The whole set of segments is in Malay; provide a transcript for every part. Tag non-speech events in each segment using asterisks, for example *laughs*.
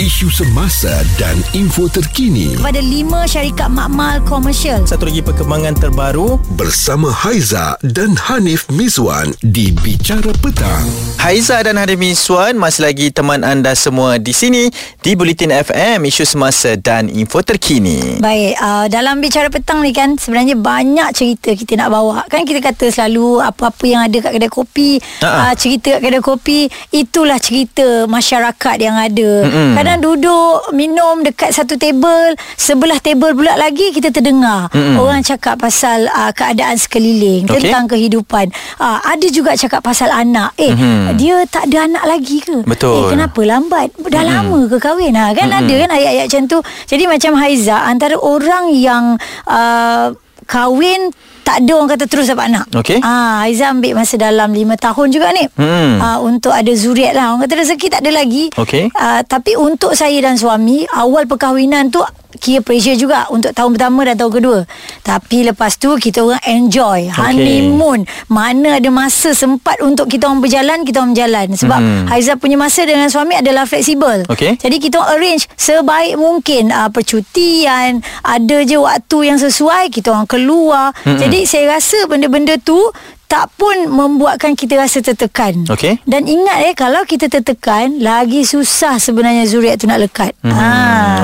isu semasa dan info terkini kepada lima syarikat makmal komersial. Satu lagi perkembangan terbaru bersama Haiza dan Hanif Miswan di Bicara Petang. Haiza dan Hanif Miswan masih lagi teman anda semua di sini di Bulletin FM isu semasa dan info terkini. Baik, uh, dalam Bicara Petang ni kan sebenarnya banyak cerita kita nak bawa. Kan kita kata selalu apa-apa yang ada kat kedai kopi, uh, cerita kat kedai kopi, itulah cerita masyarakat yang ada. Mm-hmm. Kadang duduk minum dekat satu tebel, sebelah tebel pula lagi kita terdengar mm-hmm. orang cakap pasal uh, keadaan sekeliling, okay. tentang kehidupan. Uh, ada juga cakap pasal anak. Eh, mm-hmm. dia tak ada anak lagi ke? Betul. Eh, kenapa lambat? Dah mm-hmm. lama ke kahwin? Ha, kan mm-hmm. ada kan ayat-ayat macam tu. Jadi macam Haiza antara orang yang uh, kahwin tak ada orang kata terus dapat anak. Okey. Ah, Aiza ambil masa dalam 5 tahun juga ni. Hmm. Ah, untuk ada zuriat lah. Orang kata rezeki tak ada lagi. Okey. Ah, tapi untuk saya dan suami, awal perkahwinan tu kira pressure juga untuk tahun pertama dan tahun kedua. Tapi lepas tu kita orang enjoy okay. honeymoon. Mana ada masa sempat untuk kita orang berjalan, kita orang berjalan. Sebab hmm. Haiza punya masa dengan suami adalah fleksibel. Okay. Jadi kita orang arrange sebaik mungkin uh, percutian, ada je waktu yang sesuai, kita orang keluar. Hmm. Jadi saya rasa benda-benda tu tak pun membuatkan kita rasa tertekan. Okey. Dan ingat eh kalau kita tertekan lagi susah sebenarnya zuriat tu nak lekat. Hmm. Ha.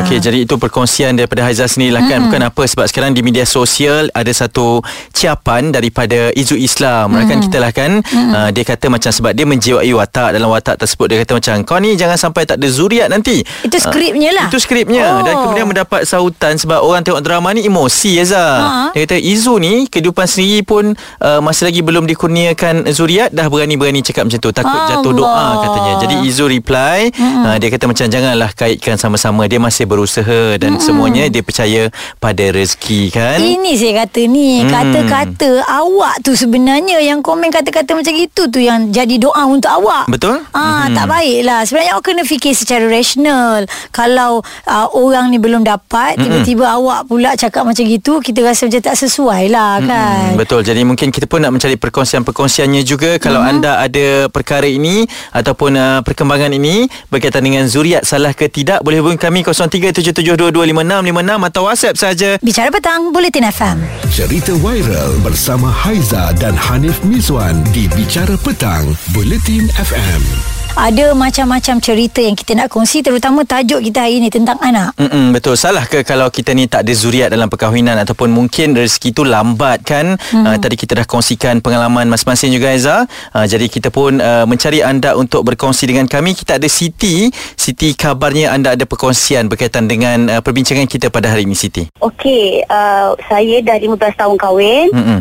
Okey jadi itu perkongsian daripada Haizah sendiri lah kan hmm. bukan apa sebab sekarang di media sosial ada satu ciapan daripada Izu Islam hmm. kan kita lah kan hmm. uh, dia kata macam sebab dia menjiwai watak dalam watak tersebut dia kata macam kau ni jangan sampai tak ada zuriat nanti. Itu skripnya uh, lah. Itu skripnya oh. dan kemudian mendapat sautan sebab orang tengok drama ni emosi Haizah. Ha. Dia kata Izu ni kehidupan sendiri pun uh, masih lagi belum belum dikurniakan zuriat dah berani-berani cakap macam tu takut Allah. jatuh doa katanya jadi Izu reply hmm. uh, dia kata macam janganlah kaitkan sama-sama dia masih berusaha dan hmm. semuanya dia percaya pada rezeki kan ini saya kata ni hmm. kata-kata awak tu sebenarnya yang komen kata-kata macam itu tu yang jadi doa untuk awak betul ah hmm. tak baiklah sebenarnya awak kena fikir secara rasional kalau uh, orang ni belum dapat hmm. tiba-tiba awak pula cakap macam gitu kita rasa macam tak sesuai lah kan hmm. betul jadi mungkin kita pun nak mencari perkongsian-perkongsiannya juga kalau uh-huh. anda ada perkara ini ataupun uh, perkembangan ini berkaitan dengan zuriat salah ke tidak boleh hubungi kami 0377225656 atau WhatsApp saja. Bicara petang Bulletin FM. Cerita viral bersama Haiza dan Hanif Miswan di Bicara petang Bulletin FM ada macam-macam cerita yang kita nak kongsi terutama tajuk kita hari ini tentang anak. Mm-mm, betul. Salah ke kalau kita ni tak ada zuriat dalam perkahwinan ataupun mungkin rezeki tu lambat kan? Mm. Uh, tadi kita dah kongsikan pengalaman masing-masing juga Aiza. Uh, jadi kita pun uh, mencari anda untuk berkongsi dengan kami. Kita ada Siti. Siti kabarnya anda ada perkongsian berkaitan dengan uh, perbincangan kita pada hari ini Siti. Okey, uh, saya dah 15 tahun kahwin. Mm-mm.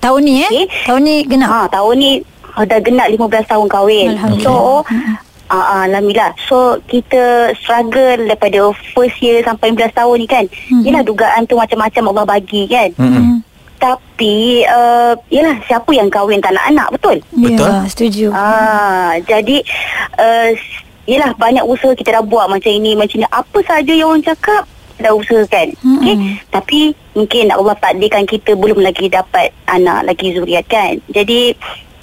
Tahun ni eh? Okay. Tahun ni genap. Ha, tahun ni uh, dah genap 15 tahun kahwin. So Uh, Alhamdulillah So kita struggle Daripada first year Sampai 15 tahun ni kan mm-hmm. Yelah dugaan tu Macam-macam Allah bagi kan mm-hmm. Tapi uh, Yelah siapa yang kahwin Tak nak anak Betul? Betul ya, Setuju uh, Jadi uh, Yelah banyak usaha Kita dah buat macam ini Macam ni Apa saja yang orang cakap Dah usahakan mm-hmm. okay? Tapi Mungkin Allah takdirkan kita Belum lagi dapat Anak lagi zuriat kan Jadi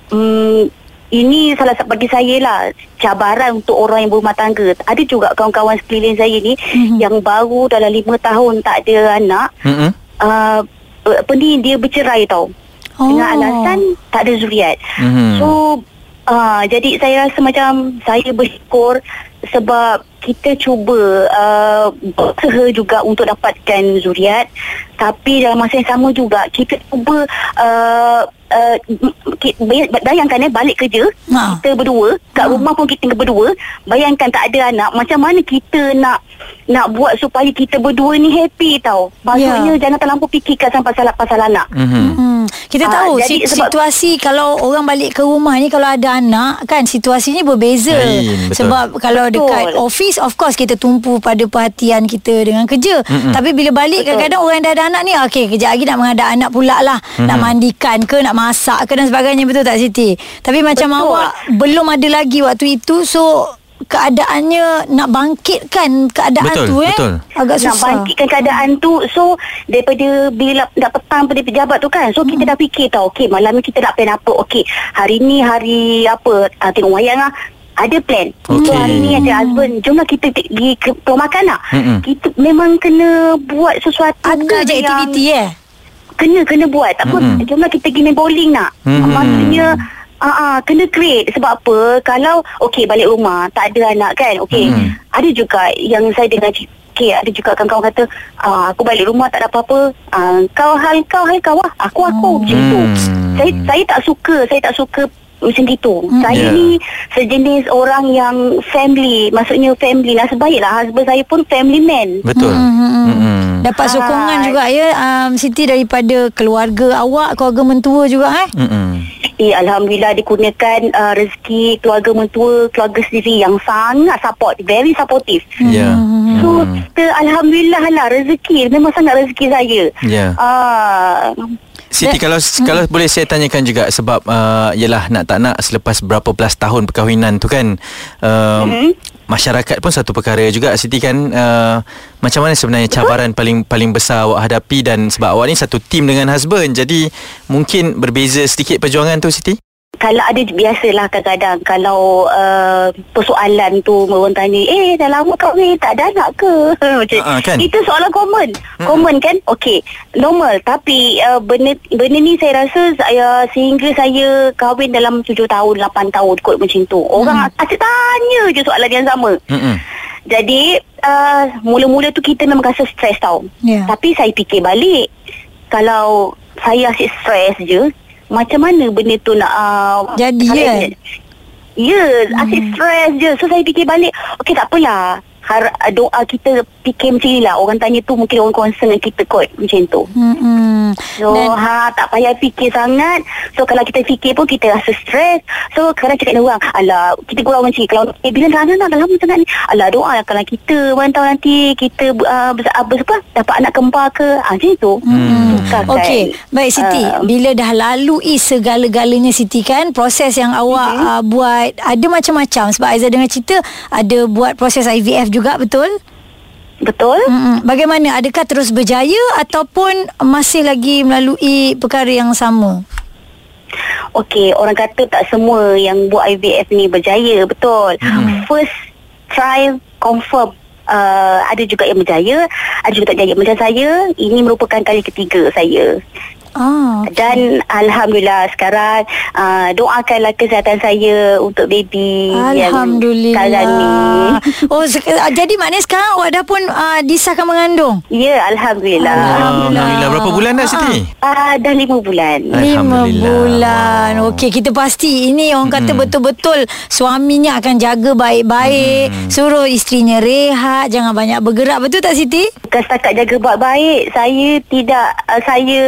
Hmm, ini salah satu bagi saya lah cabaran untuk orang yang berumah tangga. Ada juga kawan-kawan sekeliling saya ni mm-hmm. yang baru dalam lima tahun tak ada anak. Mm-hmm. Uh, apa ni dia bercerai tau. Oh. Dengan alasan tak ada zuriat. Mm-hmm. So uh, jadi saya rasa macam saya bersyukur sebab kita cuba uh, berusaha juga untuk dapatkan zuriat tapi dalam masa yang sama juga kita cuba uh, uh, bayangkan eh balik kerja ha. kita berdua kat ha. rumah pun kita berdua bayangkan tak ada anak macam mana kita nak nak buat supaya kita berdua ni happy tau maksudnya yeah. jangan terlalu fikirkan sampai pasal pasal anak mm-hmm. hmm. kita ha, tahu jadi, situasi kalau orang balik ke rumah ni kalau ada anak kan situasinya berbeza Lain, sebab kalau betul. dekat office of course kita tumpu pada perhatian kita dengan kerja mm-hmm. tapi bila balik betul. kadang-kadang orang yang dah ada anak ni okey kejap lagi nak menghadap anak pula lah mm-hmm. nak mandikan ke nak masak ke dan sebagainya betul tak Siti? Tapi macam betul. awak belum ada lagi waktu itu so keadaannya nak bangkitkan keadaan betul, tu eh betul. agak susah nak bangkitkan keadaan tu so daripada bila dah petang pada pejabat tu kan so hmm. kita dah fikir tau okey malam ni kita nak plan apa okey hari ni hari apa uh, tengok wayang lah ada plan okay. So hari ni ada husband Jomlah kita pergi ke keluar makan nak Mm-mm. Kita memang kena buat sesuatu Ada je aktiviti eh Kena kena buat. Tak apa mm-hmm. Jomlah kita pergi main bowling nak. Mm-hmm. Maksudnya Ah, uh, kena create. Sebab apa? Kalau okey balik rumah tak ada anak kan? Okey. Hmm. ada juga yang saya dengar okey ada juga kawan-kawan kata uh, aku balik rumah tak ada apa-apa. Uh, kau hal kau hal kau lah. Aku aku. Hmm. macam tu. Saya saya tak suka saya tak suka macam gitu hmm. Saya yeah. ni Sejenis orang yang Family Maksudnya family lah Sebaiklah husband saya pun Family man Betul hmm. Hmm. Dapat sokongan ha. juga ya um, Siti daripada Keluarga awak Keluarga mentua juga eh hmm. Eh, Alhamdulillah dikurniakan uh, rezeki keluarga mentua, keluarga sendiri yang sangat support, very supportive. Yeah. So, kita, Alhamdulillah lah rezeki, memang sangat rezeki saya. Yeah. Uh, Siti kalau hmm. kalau boleh saya tanyakan juga sebab uh, yalah nak tak nak selepas berapa belas tahun perkahwinan tu kan uh, hmm. masyarakat pun satu perkara juga Siti kan uh, macam mana sebenarnya cabaran paling paling besar awak hadapi dan sebab awak ni satu tim dengan husband jadi mungkin berbeza sedikit perjuangan tu Siti kalau ada biasalah kadang-kadang kalau uh, persoalan tu orang tanya eh dah lama kahwin tak ada anak ke *laughs* macam uh, kan? itu soalan common hmm. common kan okey normal tapi uh, benda benda ni saya rasa saya sehingga saya kahwin dalam 7 tahun 8 tahun kot macam tu orang hmm. asyik tanya je soalan yang sama hmm. jadi uh, mula-mula tu kita memang rasa stres tau yeah. tapi saya fikir balik kalau saya asyik stres je macam mana benda tu nak uh, jadi ya. ya hmm. asyik stres je. So saya fikir balik okey tak apalah. Har, doa kita fikir macam ni lah. Orang tanya tu mungkin orang concern dengan kita kot Macam tu. Hmm. So Dan, ha, tak payah fikir sangat. So kalau kita fikir pun kita rasa stres So kadang cakap dengan orang Alah kita kurang macam Kalau eh, bila dah anak dah lama sangat ni. Alah doa lah kalau kita Orang tahu nanti kita uh, besar, uh, besar, Dapat anak kembar ke? Ha, Macam tu. Hmm. Okey. Baik Siti. Uh, Bila dah lalui segala-galanya Siti kan Proses yang awak uh-huh. uh, buat Ada macam-macam. Sebab Aizah dengar cerita Ada buat proses IVF juga betul? Betul. Mm-mm. Bagaimana? Adakah terus berjaya ataupun masih lagi melalui perkara yang sama? Okey, orang kata tak semua yang buat IVF ni berjaya, betul. Mm. First try confirm uh, ada juga yang berjaya, ada juga tak berjaya. Macam saya, ini merupakan kali ketiga saya. Oh, okay. Dan Alhamdulillah sekarang uh, doakanlah kesihatan saya untuk baby Alhamdulillah. yang ni. *laughs* Oh, ah, jadi maknanya sekarang awak dah pun uh, disahkan mengandung? Ya, Alhamdulillah. Alhamdulillah. Alhamdulillah. Berapa bulan dah Siti? Uh, dah lima bulan. Lima bulan. Okey, kita pasti ini orang kata hmm. betul-betul suaminya akan jaga baik-baik. Hmm. Suruh isterinya rehat, jangan banyak bergerak. Betul tak Siti? Bukan setakat jaga baik-baik. Saya tidak, uh, saya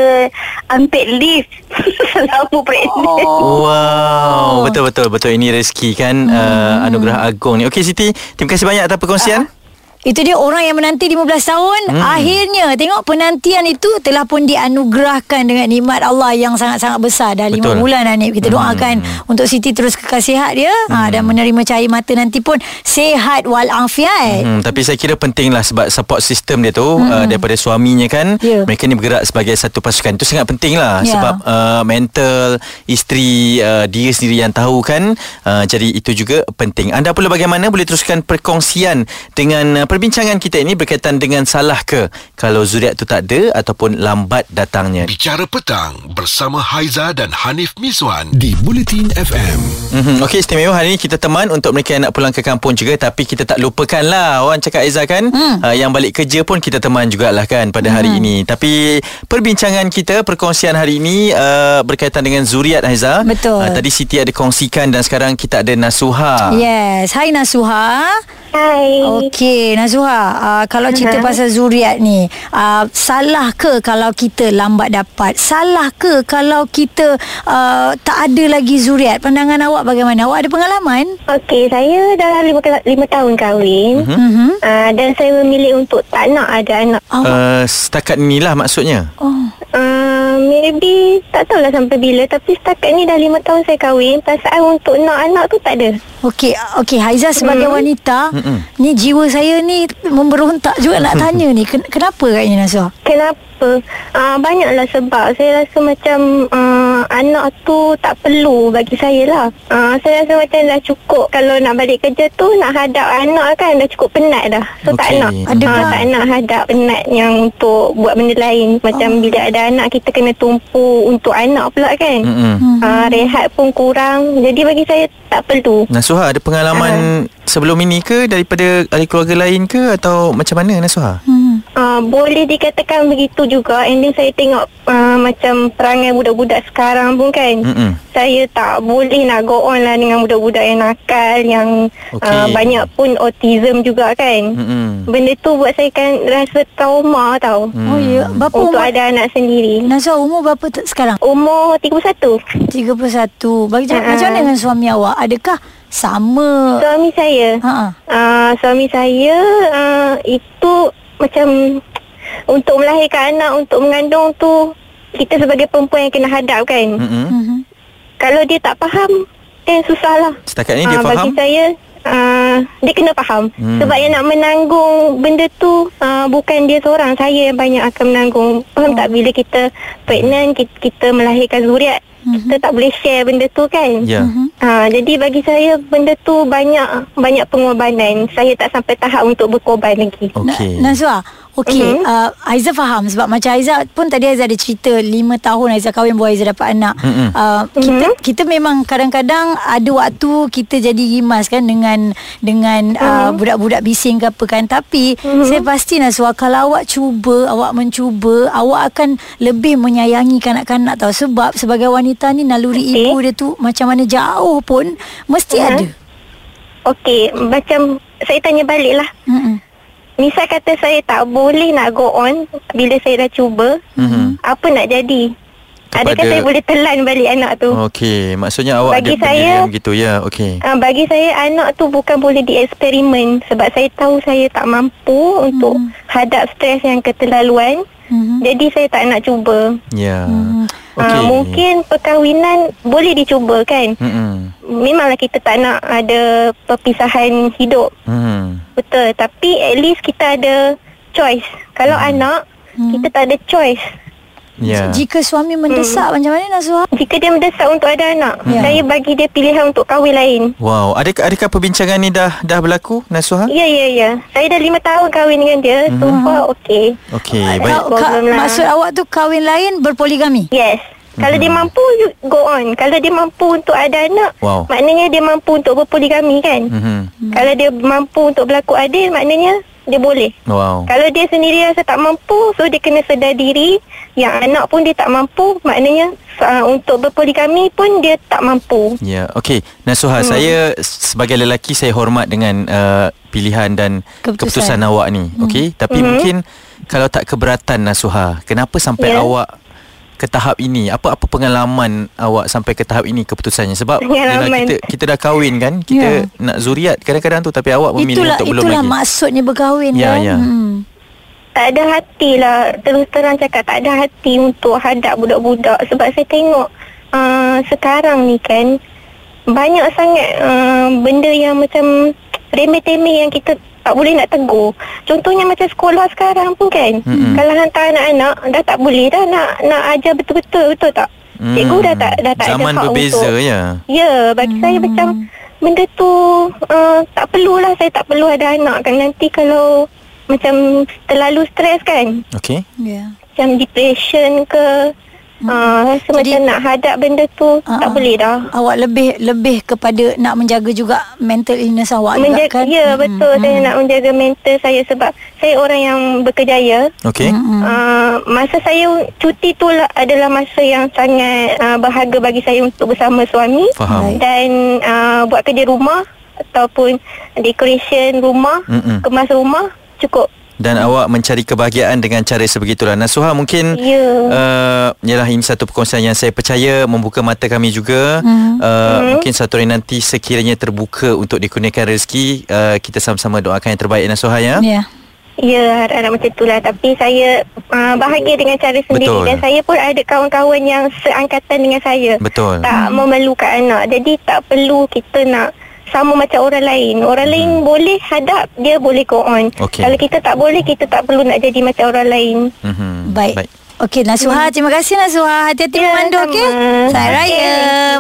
unpaid leave *laughs* selama pregnant. Oh. Wow, betul betul betul ini rezeki kan hmm. uh, anugerah agung ni. Okey Siti, terima kasih banyak atas perkongsian. Uh. Itu dia orang yang menanti 15 tahun hmm. Akhirnya Tengok penantian itu Telah pun dianugerahkan Dengan nikmat Allah Yang sangat-sangat besar Dah 5 bulan dah ni Kita hmm. doakan Untuk Siti terus kekal sihat dia hmm. ha, Dan menerima cahaya mata nanti pun Sehat walafiat hmm. Tapi saya kira penting lah Sebab support system dia tu hmm. uh, Daripada suaminya kan yeah. Mereka ni bergerak sebagai satu pasukan Itu sangat penting lah yeah. Sebab uh, mental Isteri uh, Dia sendiri yang tahu kan uh, Jadi itu juga penting Anda pula bagaimana Boleh teruskan perkongsian Dengan uh, perbincangan kita ini berkaitan dengan salah ke kalau zuriat tu tak ada ataupun lambat datangnya. Bicara petang bersama Haiza dan Hanif Miswan di Bulletin FM. Mm-hmm. Okey, istimewa hari ini kita teman untuk mereka yang nak pulang ke kampung juga tapi kita tak lupakan lah orang cakap Haiza kan mm. uh, yang balik kerja pun kita teman jugalah kan pada mm. hari hmm. ini. Tapi perbincangan kita perkongsian hari ini uh, berkaitan dengan zuriat Haiza. Betul. Uh, tadi Siti ada kongsikan dan sekarang kita ada Nasuha. Yes. Hai Nasuha. Hai. Okey, Nazwa, uh, kalau cerita uh-huh. pasal zuriat ni, uh, salah ke kalau kita lambat dapat? Salah ke kalau kita uh, tak ada lagi zuriat? Pandangan awak bagaimana? Awak ada pengalaman? Okey, saya dah lima, lima tahun kahwin. Uh-huh. Uh, dan saya memilih untuk tak nak ada anak. Uh, setakat inilah maksudnya? Oh. Uh, maybe tak tahulah sampai bila tapi setakat ni dah lima tahun saya kahwin perasaan untuk nak anak tu tak ada Okey, okey Haiza sebagai mm. wanita, Mm-mm. ni jiwa saya ni memberontak juga nak *laughs* tanya ni. Ken- kenapa katnya Nazwa? Kenapa kenapa? Uh, banyaklah sebab. Saya rasa macam uh, anak tu tak perlu bagi saya lah. Uh, saya rasa macam dah cukup. Kalau nak balik kerja tu, nak hadap anak kan dah cukup penat dah. So okay. tak nak. Uh, tak nak hadap penat yang untuk buat benda lain. Macam oh. bila ada anak, kita kena tumpu untuk anak pula kan. Mm-hmm. Uh, rehat pun kurang. Jadi bagi saya tak perlu. Nasuha ada pengalaman uh. sebelum ini ke daripada ahli keluarga lain ke atau macam mana Nasuha? Hmm. Uh, boleh dikatakan begitu juga And then saya tengok uh, Macam perangai budak-budak sekarang pun kan Mm-mm. Saya tak boleh nak go on lah Dengan budak-budak yang nakal Yang okay. uh, banyak pun autism juga kan Mm-mm. Benda tu buat saya kan rasa trauma tau mm. Oh ya Berapa Untuk umur? ada anak sendiri Nazwa umur berapa t- sekarang? Umur 31 31 Bagi uh-huh. Macam mana dengan suami awak? Adakah sama Suami saya uh-huh. uh, Suami saya uh, Itu macam untuk melahirkan anak untuk mengandung tu kita sebagai perempuan yang kena hadap kan. Mm-hmm. Kalau dia tak faham eh susahlah. Setakat ni dia uh, faham. Bagi saya uh, dia kena faham mm. sebab yang nak menanggung benda tu uh, bukan dia seorang saya yang banyak akan menanggung. Faham oh. tak bila kita pregnant kita, kita melahirkan zuriat mm-hmm. kita tak boleh share benda tu kan. Yeah. Mm-hmm. Ha, jadi bagi saya benda tu banyak banyak pengorbanan. Saya tak sampai tahap untuk berkorban lagi. Okay. Nazwa, Okey, mm-hmm. uh, Aiza faham sebab macam Aiza pun tadi Aiza ada cerita 5 tahun Aiza kahwin baru Aiza dapat anak. Mm-hmm. Uh, kita mm-hmm. kita memang kadang-kadang ada waktu kita jadi rimas kan dengan dengan mm-hmm. uh, budak-budak bising ke apa kan. Tapi mm-hmm. saya pasti Nazwa kalau awak cuba, awak mencuba, awak akan lebih menyayangi kanak-kanak tahu sebab sebagai wanita ni naluri okay. ibu dia tu macam mana jauh pun mesti mm-hmm. ada. Okey, macam saya tanya baliklah. Mm-hmm. Misal kata saya tak boleh nak go on Bila saya dah cuba mm-hmm. Apa nak jadi Kepada... Adakah saya boleh telan balik anak tu Okey Maksudnya awak bagi ada saya, begitu ya okay. uh, Bagi saya anak tu bukan boleh dieksperimen Sebab saya tahu saya tak mampu mm-hmm. Untuk hadap stres yang keterlaluan mm-hmm. Jadi saya tak nak cuba Ya yeah. mm-hmm. okay. uh, Mungkin perkahwinan boleh dicuba kan mm-hmm memanglah kita tak nak ada perpisahan hidup. Hmm. Betul. Tapi at least kita ada choice. Kalau hmm. anak, hmm. kita tak ada choice. Yeah. Jika suami mendesak hmm. macam mana Nazwa? Jika dia mendesak untuk ada anak, yeah. saya bagi dia pilihan untuk kahwin lain. Wow, adakah adakah perbincangan ni dah dah berlaku Nazwa? Ya ya ya. Saya dah lima tahun kahwin dengan dia. Hmm. Sumpah okey. Okey, baik. Ka- lah. maksud awak tu kahwin lain berpoligami? Yes. Kalau dia hmm. mampu go on. Kalau dia mampu untuk ada anak, wow. maknanya dia mampu untuk berpoligami kan? Mm-hmm. Kalau dia mampu untuk berlaku adil, maknanya dia boleh. Wow. Kalau dia sendiri rasa tak mampu, so dia kena sedar diri yang anak pun dia tak mampu, maknanya uh, untuk berpoligami pun dia tak mampu. Ya, yeah. okey. Nasuha, hmm. saya sebagai lelaki saya hormat dengan uh, pilihan dan keputusan, keputusan awak ni, hmm. okey? Tapi hmm. mungkin kalau tak keberatan Nasuha, kenapa sampai yeah. awak ke tahap ini? Apa apa pengalaman awak sampai ke tahap ini keputusannya? Sebab kita kita dah kahwin kan, kita yeah. nak zuriat kadang-kadang tu tapi awak memilih itulah, untuk belum lagi. Itulah maksudnya berkahwin ya, kan. Ya. Hmm. Tak ada hati lah Terus terang cakap Tak ada hati untuk hadap budak-budak Sebab saya tengok uh, Sekarang ni kan Banyak sangat uh, Benda yang macam Remeh-temeh yang kita tak boleh nak tegur. Contohnya macam sekolah sekarang pun kan. Mm-hmm. Kalau hantar anak-anak dah tak boleh dah nak nak ajar betul-betul betul tak? Mm. Cikgu dah tak dah tak Zaman ada hak berbeza untuk. ya. Ya, bagi mm. saya macam benda tu uh, tak perlulah saya tak perlu ada anak kan nanti kalau macam terlalu stres kan. Okey. Ya. Yeah. Macam depression ke Ah, rasa Jadi, macam nak hadap benda tu uh, tak boleh dah. Awak lebih lebih kepada nak menjaga juga mental illness awak menjaga, juga kan? Ya, hmm, betul. Hmm. Saya nak menjaga mental saya sebab saya orang yang berkejaya. Okey. Uh, masa saya cuti tu lah adalah masa yang sangat uh, berharga bagi saya untuk bersama suami. Faham. Dan uh, buat kerja rumah ataupun decoration rumah, Mm-mm. kemas rumah cukup dan awak mencari kebahagiaan dengan cara sebegitulah. Nasuha mungkin ya. uh, yalah ini satu perkongsian yang saya percaya membuka mata kami juga. Hmm. Uh, hmm. Mungkin satu hari nanti sekiranya terbuka untuk dikurniakan rezeki, uh, kita sama-sama doakan yang terbaik Nasuha ya. Ya. Ya, harap macam itulah. Tapi saya uh, bahagia dengan cara sendiri. Betul. Dan saya pun ada kawan-kawan yang seangkatan dengan saya. Betul. Tak hmm. memerlukan anak. Jadi tak perlu kita nak sama macam orang lain. Orang hmm. lain boleh hadap, dia boleh go on. Okay. Kalau kita tak boleh, kita tak perlu nak jadi macam orang lain. Hmm. Baik. Baik. Okey Nasuha, terima kasih Nasuha. Hati-hati yeah, memandu okey. Saya raya.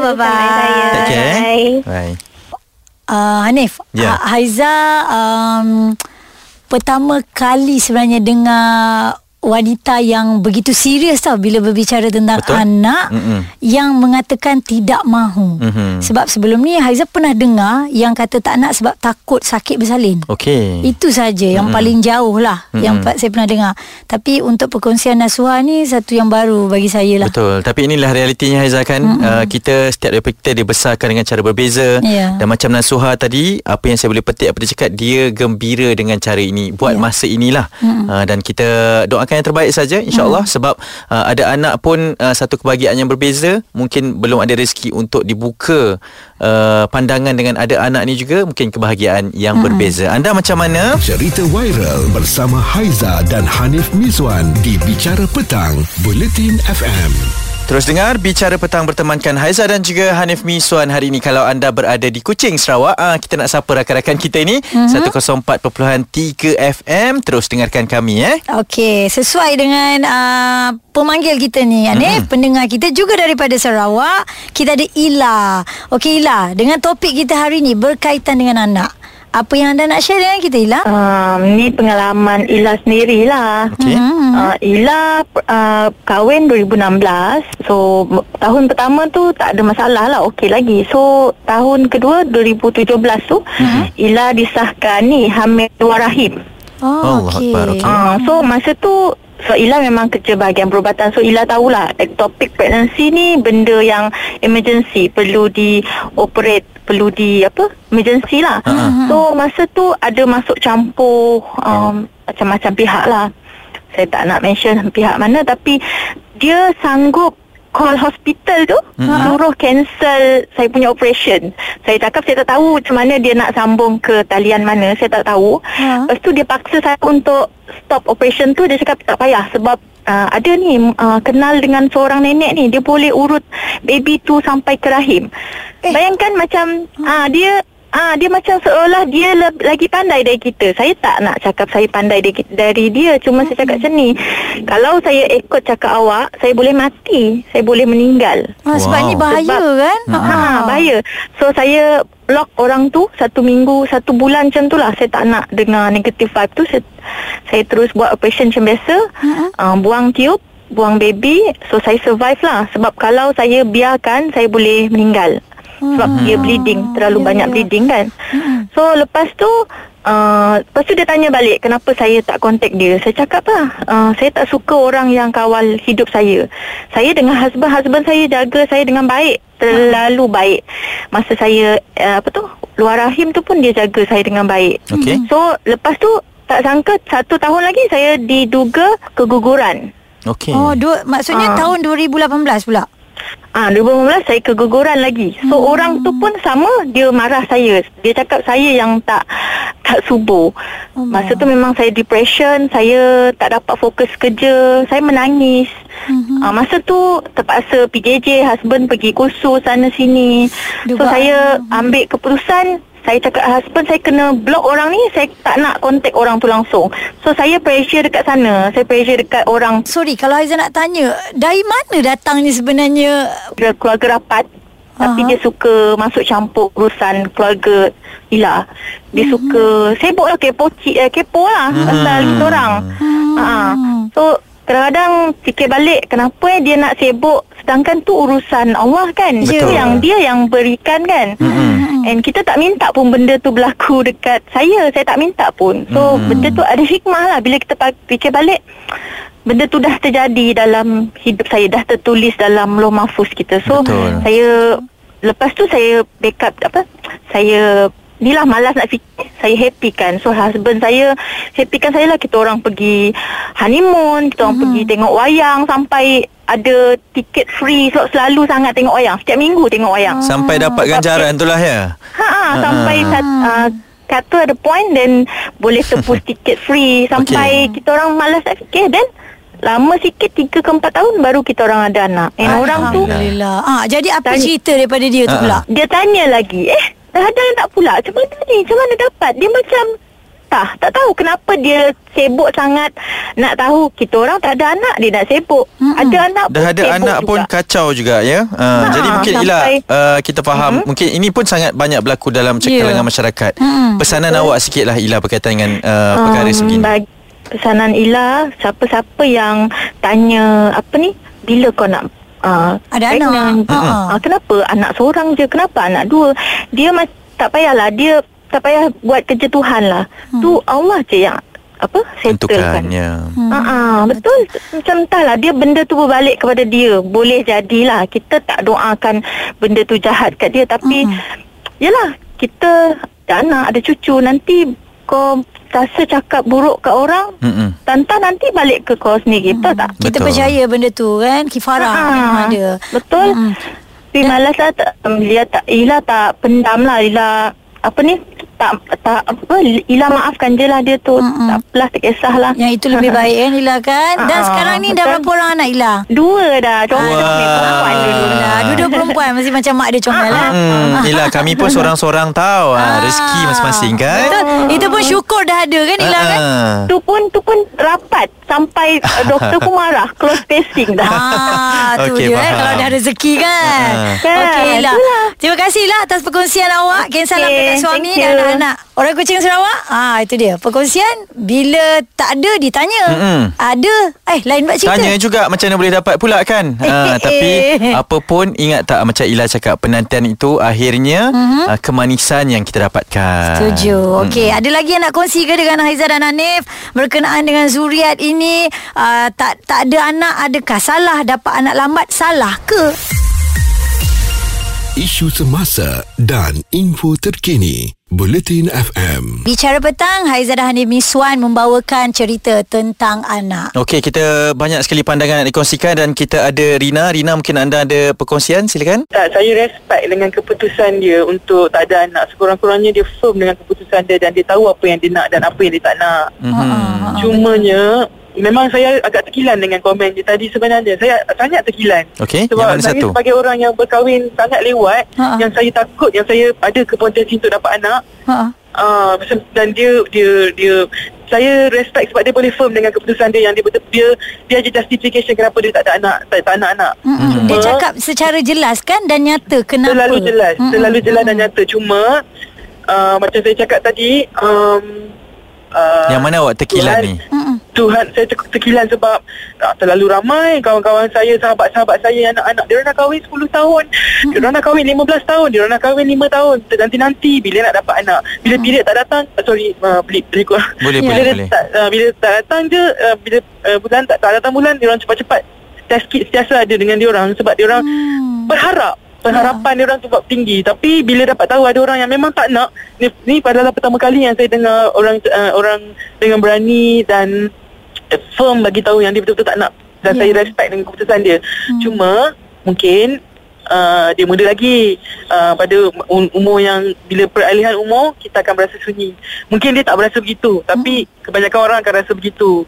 Bye bye. Take care. Bye. Uh, Hanif, yeah. Haiza um, pertama kali sebenarnya dengar wanita yang begitu serius tau bila berbicara tentang Betul? anak Mm-mm. yang mengatakan tidak mahu. Mm-hmm. Sebab sebelum ni Haiza pernah dengar yang kata tak nak sebab takut sakit bersalin. Okey. Itu saja yang Mm-mm. paling jauh lah Mm-mm. yang saya pernah dengar. Tapi untuk perkongsian Nasuha ni satu yang baru bagi saya lah. Betul. Tapi inilah realitinya Haiza kan. Uh, kita setiap daripada kita dibesarkan dengan cara berbeza. Yeah. Dan macam Nasuha tadi, apa yang saya boleh petik apa dia cakap, dia gembira dengan cara ini. Buat yeah. masa inilah. Uh, dan kita doa doakan yang terbaik saja insyaallah. Hmm. sebab uh, ada anak pun uh, satu kebahagiaan yang berbeza. Mungkin belum ada rezeki untuk dibuka uh, pandangan dengan ada anak ni juga mungkin kebahagiaan yang hmm. berbeza. Anda macam mana? Cerita viral bersama Haiza dan Hanif Miswan di Bicara Petang Bulletin FM Terus dengar bicara petang bertemankan Haiza dan juga Hanif Miswan hari ini kalau anda berada di Kuching Sarawak ah kita nak sapa rakan-rakan kita ini mm-hmm. 104.3 FM terus dengarkan kami eh. Okey, sesuai dengan uh, pemanggil kita ni Hanif, mm-hmm. pendengar kita juga daripada Sarawak. Kita ada Ila. Okey Ila, dengan topik kita hari ini berkaitan dengan anak. Apa yang anda nak share dengan kita Ila? Um, ni pengalaman Ila sendirilah. Okay. Hmm. Uh, Ila uh, kahwin 2016. So tahun pertama tu tak ada masalah lah. Okey lagi. So tahun kedua 2017 tu hmm. Ila disahkan ni hamil dua rahim. Oh, okey. Okay. Uh, so masa tu So Ila memang kerja bahagian perubatan. So Ila tahulah Ectopic pregnancy ni Benda yang emergency. Perlu di operate Perlu di apa? Emergency lah. Uh-huh. So masa tu Ada masuk campur um, Macam-macam pihak lah. Saya tak nak mention Pihak mana Tapi Dia sanggup call hospital tu mm-hmm. suruh cancel saya punya operation. Saya cakap saya tak tahu macam mana dia nak sambung ke talian mana, saya tak tahu. Ha. Lepas tu dia paksa saya untuk stop operation tu dia cakap tak payah sebab uh, ada ni uh, kenal dengan seorang nenek ni dia boleh urut baby tu sampai ke rahim. Eh. Bayangkan macam uh, dia Ah dia macam seolah dia le- lagi pandai dari kita. Saya tak nak cakap saya pandai dari, dari dia. Cuma saya cakap macam ni. Kalau saya ikut cakap awak, saya boleh mati. Saya boleh meninggal. Ah, wow. Sebab ni bahaya sebab, kan? Ha, ha, bahaya. So saya block orang tu satu minggu, satu bulan macam tu lah. Saya tak nak dengar negative vibe tu. Saya, saya terus buat operation macam biasa. Uh-huh. Uh, buang tube. Buang baby So saya survive lah Sebab kalau saya biarkan Saya boleh meninggal sebab hmm. dia bleeding terlalu yeah, banyak yeah. bleeding kan hmm. so lepas tu Uh, lepas tu dia tanya balik Kenapa saya tak contact dia Saya cakap lah uh, Saya tak suka orang yang kawal hidup saya Saya dengan husband-husband saya Jaga saya dengan baik Terlalu baik Masa saya uh, Apa tu Luar rahim tu pun Dia jaga saya dengan baik okay. So lepas tu Tak sangka Satu tahun lagi Saya diduga Keguguran Okay. Oh, dua, maksudnya uh. tahun 2018 pula? Ah, 2015 saya keguguran lagi. So hmm. orang tu pun sama dia marah saya. Dia cakap saya yang tak tak subuh. Oh, Masa tu memang saya depression, saya tak dapat fokus kerja, saya menangis. Hmm. Ah, masa tu terpaksa PJJ husband pergi kursus sana sini. Duga. So saya ambil keputusan saya cakap husband saya kena block orang ni saya tak nak contact orang tu langsung so saya pressure dekat sana saya pressure dekat orang sorry kalau Aizan nak tanya dari mana datang ni sebenarnya keluarga rapat tapi dia suka masuk campur urusan keluarga Ila. Dia mm-hmm. suka sibuk lah kepo, eh, kepo lah mm-hmm. pasal kita orang. Ha. So kadang-kadang fikir balik kenapa eh dia nak sibuk sedangkan tu urusan Allah kan. Betul. yang dia yang berikan kan. Mm-hmm. And kita tak minta pun benda tu berlaku dekat saya. Saya tak minta pun. So hmm. benda tu ada hikmah lah. Bila kita fikir balik. Benda tu dah terjadi dalam hidup saya. Dah tertulis dalam loh mahfuz kita. So Betul. saya lepas tu saya backup apa. Saya ni lah malas nak fikir. Saya happy kan. So husband saya happy kan saya lah. Kita orang pergi honeymoon. Kita orang hmm. pergi tengok wayang sampai ada tiket free sebab selalu sangat tengok wayang. Setiap minggu tengok wayang. Sampai dapat ganjaran tu lah ya? Ha, ha sampai ha. Sat, uh, kata ada point dan boleh tepus *laughs* tiket free. Sampai okay. kita orang malas nak fikir. Then lama sikit 3 ke 4 tahun baru kita orang ada anak. And orang tu. Alhamdulillah. Ah, jadi apa tanya, cerita daripada dia tu pula? Dia tanya lagi. Eh, dah ada yang tak pula? Macam mana ni? Macam mana dapat? Dia macam entah tak tahu kenapa dia sibuk sangat nak tahu kita orang tak ada anak dia nak sibuk hmm. ada anak dah ada anak juga. pun kacau juga ya uh, ha, jadi mungkin Ila uh, kita faham hmm. mungkin ini pun sangat banyak berlaku dalam kalangan yeah. masyarakat hmm. pesanan Betul. awak sikitlah Ila berkaitan dengan uh, perkara um, sebegini bagi pesanan Ila siapa-siapa yang tanya apa ni bila kau nak Uh, ada pregnant. anak uh, uh, Kenapa anak seorang je Kenapa anak dua Dia mas- tak payahlah Dia tak payah buat kerja Tuhan lah. Hmm. Tu Allah je yang apa settlekan. Ya. Hmm. Uh-uh, betul. Macam entahlah dia benda tu berbalik kepada dia. Boleh jadilah kita tak doakan benda tu jahat kat dia tapi hmm. yalah kita ada anak ada cucu nanti kau rasa cakap buruk kat orang Mm-mm. Tanta nanti balik ke kau sendiri Betul tak? Kita betul. percaya benda tu kan Kifarah ha, memang ada Betul mm. Tapi malas lah tak, Ila tak Ila tak pendam lah Ila Apa ni tak tak apa Ila maafkan je lah dia tu. Mm-mm. tak apalah tak kisahlah. Yang itu lebih baik kan Ila kan? Dan sekarang ni dah berapa orang anak Ila? Dua dah. Comel perempuan dua-dua perempuan masih macam mak dia comel lah hmm, Ila kami pun *laughs* seorang-seorang tahu ha, rezeki masing-masing kan? Betul. Itu pun syukur dah ada kan Ila kan? Tu pun tu pun rapat. Sampai doktor pun marah. Close spacing dah. Ah, tu okay, dia kan kalau dah rezeki kan? Okey Ila. terima kasih lah atas perkongsian awak. Okay, dengan suami dan anak Orang Kuching Sarawak ah Itu dia. Perkongsian Bila tak ada Ditanya. Mm-mm. Ada? Eh lain buat cerita. Tanya juga Macam mana boleh dapat pula kan? Ha, *laughs* Tapi Apa pun Ingat tak Macam Ila cakap Penantian itu Akhirnya mm-hmm. uh, Kemanisan yang kita dapatkan. Setuju. Okey Ada lagi yang nak kongsi ke Dengan Haizah dan Hanif? Berkenaan dengan Zuriat ini uh, Tak tak ada anak Adakah salah Dapat anak lambat? Salah ke? Isu semasa dan info terkini Buletin FM Bicara petang Haizah dan Hanif Miswan Membawakan cerita tentang anak. Okey kita banyak sekali pandangan Nak dikongsikan Dan kita ada Rina. Rina mungkin anda ada perkongsian? Silakan. Tak saya respect dengan keputusan dia Untuk tak ada anak. Sekurang-kurangnya dia firm dengan keputusan dia Dan dia tahu apa yang dia nak Dan apa yang dia tak nak. Mm-hmm. Cumanya Memang saya agak terkilan dengan komen dia tadi sebenarnya. Saya sangat terkilan. Okay, Sebab saya satu? sebagai orang yang berkahwin sangat lewat. Ha-ha. Yang saya takut, yang saya ada kepotensi untuk dapat anak. Uh, dan dia, dia, dia, saya respect sebab dia boleh firm dengan keputusan dia yang dia betul dia dia ada justification kenapa dia tak ada anak tak, tak nak anak. Mm-hmm. Dia cakap secara jelas kan dan nyata kenapa? Terlalu jelas, mm-hmm. terlalu jelas mm-hmm. dan nyata. Cuma uh, macam saya cakap tadi um, uh, yang mana awak terkilan ni? Mm-hmm. Tuhan saya terkilan sebab uh, terlalu ramai kawan-kawan saya, sahabat-sahabat saya anak-anak dia orang nak kahwin 10 tahun. Dia orang nak kahwin 15 tahun, dia orang nak kahwin 5 tahun. Nanti-nanti bila nak dapat anak. Bila hmm. period tak datang, uh, sorry, uh, beli beli Boleh, bila boleh, boleh. Tak, uh, bila tak datang je uh, bila uh, bulan tak, tak datang bulan dia orang cepat-cepat test kit sentiasa ada dengan dia orang sebab dia orang hmm. berharap pengharapan yeah. dia orang sebab tinggi tapi bila dapat tahu ada orang yang memang tak nak ni, ni padahal pertama kali yang saya dengar orang uh, orang dengan berani dan firm bagi tahu yang dia betul-betul tak nak dan yeah. saya respect dengan keputusan dia hmm. cuma mungkin uh, dia muda lagi uh, pada um, umur yang bila peralihan umur kita akan berasa sunyi mungkin dia tak berasa begitu tapi hmm. kebanyakan orang akan rasa begitu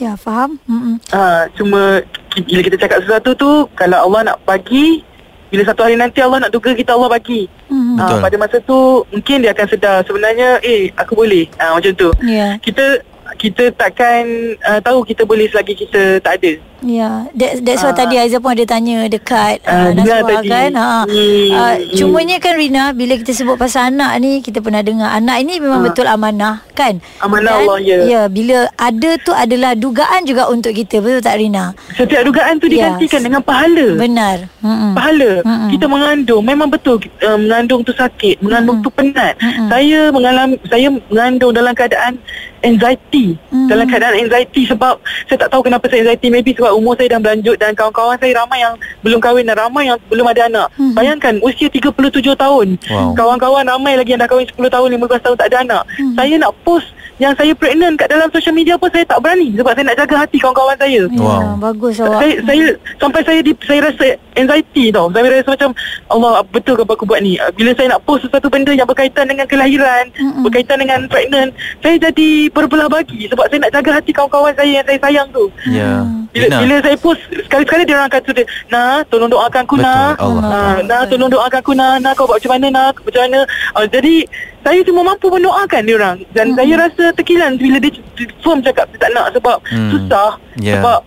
ya faham hmm. uh, cuma bila kita cakap sesuatu tu kalau Allah nak bagi bila satu hari nanti Allah nak duga kita Allah bagi. Hmm. Uh, pada masa tu mungkin dia akan sedar sebenarnya eh aku boleh. Uh, macam tu. Yeah. Kita kita takkan uh, tahu kita boleh selagi kita tak ada. Ya, yeah. that, that's why uh, tadi Aizah pun ada tanya dekat uh, uh, Naswa kan. Ha. Hmm, uh. Cumanya kan Rina, bila kita sebut pasal anak ni, kita pernah dengar anak ini memang uh, betul amanah kan? Amanah Dan, Allah, ya. Ya, bila ada tu adalah dugaan juga untuk kita, betul tak Rina? Setiap dugaan tu digantikan yes. dengan pahala. Benar. Mm-mm. Pahala. Mm-mm. Kita mengandung, memang betul uh, mengandung tu sakit, mengandung Mm-mm. tu penat. Mm-mm. Saya mengalami, saya mengandung dalam keadaan anxiety. Mm. Dalam keadaan anxiety sebab saya tak tahu kenapa saya anxiety. Maybe sebab umur saya dah berlanjut dan kawan-kawan saya ramai yang belum kahwin dan ramai yang belum ada anak. Hmm. Bayangkan usia 37 tahun. Wow. Kawan-kawan ramai lagi yang dah kahwin 10 tahun, 15 tahun tak ada anak. Hmm. Saya nak post yang saya pregnant kat dalam social media pun saya tak berani sebab saya nak jaga hati kawan-kawan saya. Ya, wow. bagus awak. Saya, saya sampai saya di, saya rasa anxiety tau. Saya rasa macam Allah betul ke apa aku buat ni? Bila saya nak post sesuatu benda yang berkaitan dengan kelahiran, Mm-mm. berkaitan dengan pregnant, saya jadi berbelah bagi sebab saya nak jaga hati kawan-kawan saya yang saya sayang tu. Ya. Yeah. Bila, bila saya post sekali-sekali dia orang kata dia, "Nah, tolong doakan aku nah." Uh, nah, tolong doakan aku nah. Nah, kau buat macam mana nah? Macam mana? Uh, jadi saya cuma mampu mendoakan dia orang dan hmm. saya rasa terkilan bila dia firm cakap dia tak nak sebab hmm. susah Yeah. sebab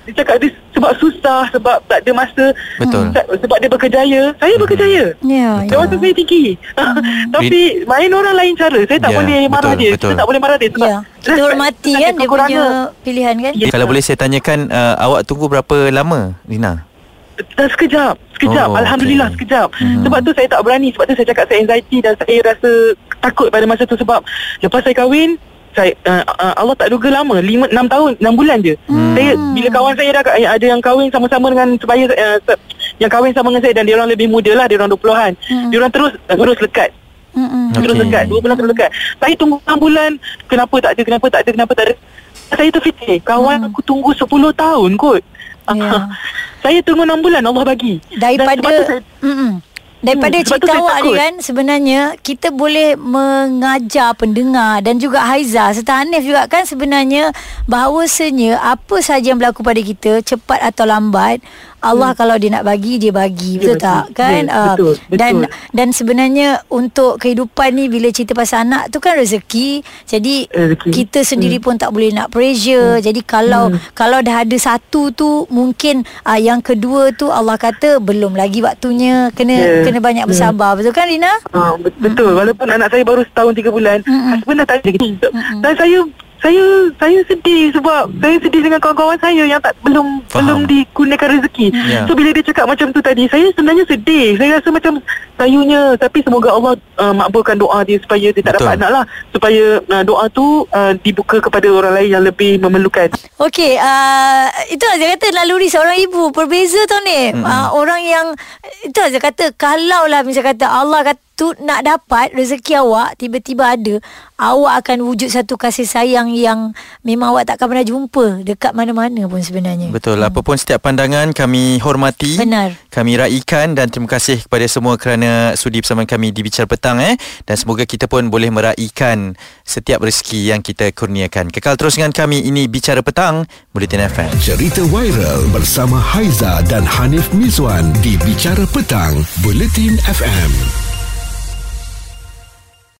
dia cakap dia sebab susah sebab tak ada masa Betul. Tak- sebab dia berkejaya saya Hmm. berkejaya Ya, dia waktu saya tinggi *laughs* tapi main orang lain cara saya tak Ya, boleh marah betul, dia betul. kita tak boleh marah dia sebab Ya. Kita hormati kan dia punya pilihan kan. Ya. Kalau boleh saya tanyakan uh, awak tunggu berapa lama Rina? Dah sekejap Sekejap Oh, Alhamdulillah okey. sekejap Mhm. Sebab tu saya tak berani Sebab tu saya cakap saya anxiety Dan saya rasa takut pada masa tu Sebab Lepas saya kahwin saya uh, uh, Allah tak duga lama 5 6 tahun 6 bulan je. Hmm. Saya bila kawan saya dah eh, ada yang kahwin sama-sama dengan sebaya uh, yang kahwin sama dengan saya dan dia orang lebih muda lah, dia orang 20-an. Hmm. Dia orang terus uh, terus lekat. Mm-mm. Terus Okey. lekat 2 bulan terus lekat Saya tunggu 6 bulan Kenapa tak ada Kenapa tak ada Kenapa tak ada Saya terfikir Kawan Hmm. aku tunggu 10 tahun kot Ya. *laughs* Saya tunggu 6 bulan Allah bagi Dan Daripada saya, mm-mm. Daripada Hmm, cerita saya awak ni kan Sebenarnya Kita boleh mengajar pendengar Dan juga Haiza Serta Hanif juga kan sebenarnya Bahawasanya Apa saja yang berlaku pada kita Cepat atau lambat Allah kalau dia nak bagi Dia bagi Betul bagi. tak kan Ya, Ah, betul, Dan betul. dan sebenarnya Untuk kehidupan ni Bila cerita pasal anak tu kan rezeki Jadi Rezeki. Kita sendiri Hmm. pun tak boleh nak pressure Jadi kalau Kalau dah ada satu tu Mungkin uh, Yang kedua tu Allah kata Belum lagi waktunya Kena Ya. kena banyak Ya. bersabar Betul kan Rina? Bet- betul. Walaupun anak saya baru setahun tiga bulan, Mm-mm. husband dah tak ada gitu. Dan saya saya saya sedih sebab saya sedih dengan kawan-kawan saya yang tak belum Faham. belum dikurniakan rezeki. Ya. So bila dia cakap macam tu tadi, saya sebenarnya sedih. Saya rasa macam sayunya tapi semoga Allah uh, makbulkan doa dia supaya dia tak Betul. dapat anak lah. Supaya uh, doa tu uh, dibuka kepada orang lain yang lebih memerlukan. Okey, uh, itu saya kata naluri seorang ibu berbeza tau ni. Mm-hmm. Uh, orang yang itu saya kata kalau lah misalnya kata Allah kata tu nak dapat rezeki awak tiba-tiba ada, awak akan wujud satu kasih sayang yang memang awak takkan pernah jumpa dekat mana-mana pun sebenarnya. Betul. Apa pun setiap pandangan kami hormati. Benar. Kami raikan dan terima kasih kepada semua kerana sudi bersama kami di Bicara Petang eh dan semoga kita pun boleh meraikan setiap rezeki yang kita kurniakan. Kekal terus dengan kami ini Bicara Petang Bulletin FM. Cerita viral bersama Haiza dan Hanif Miswan di Bicara Petang, Buletin FM.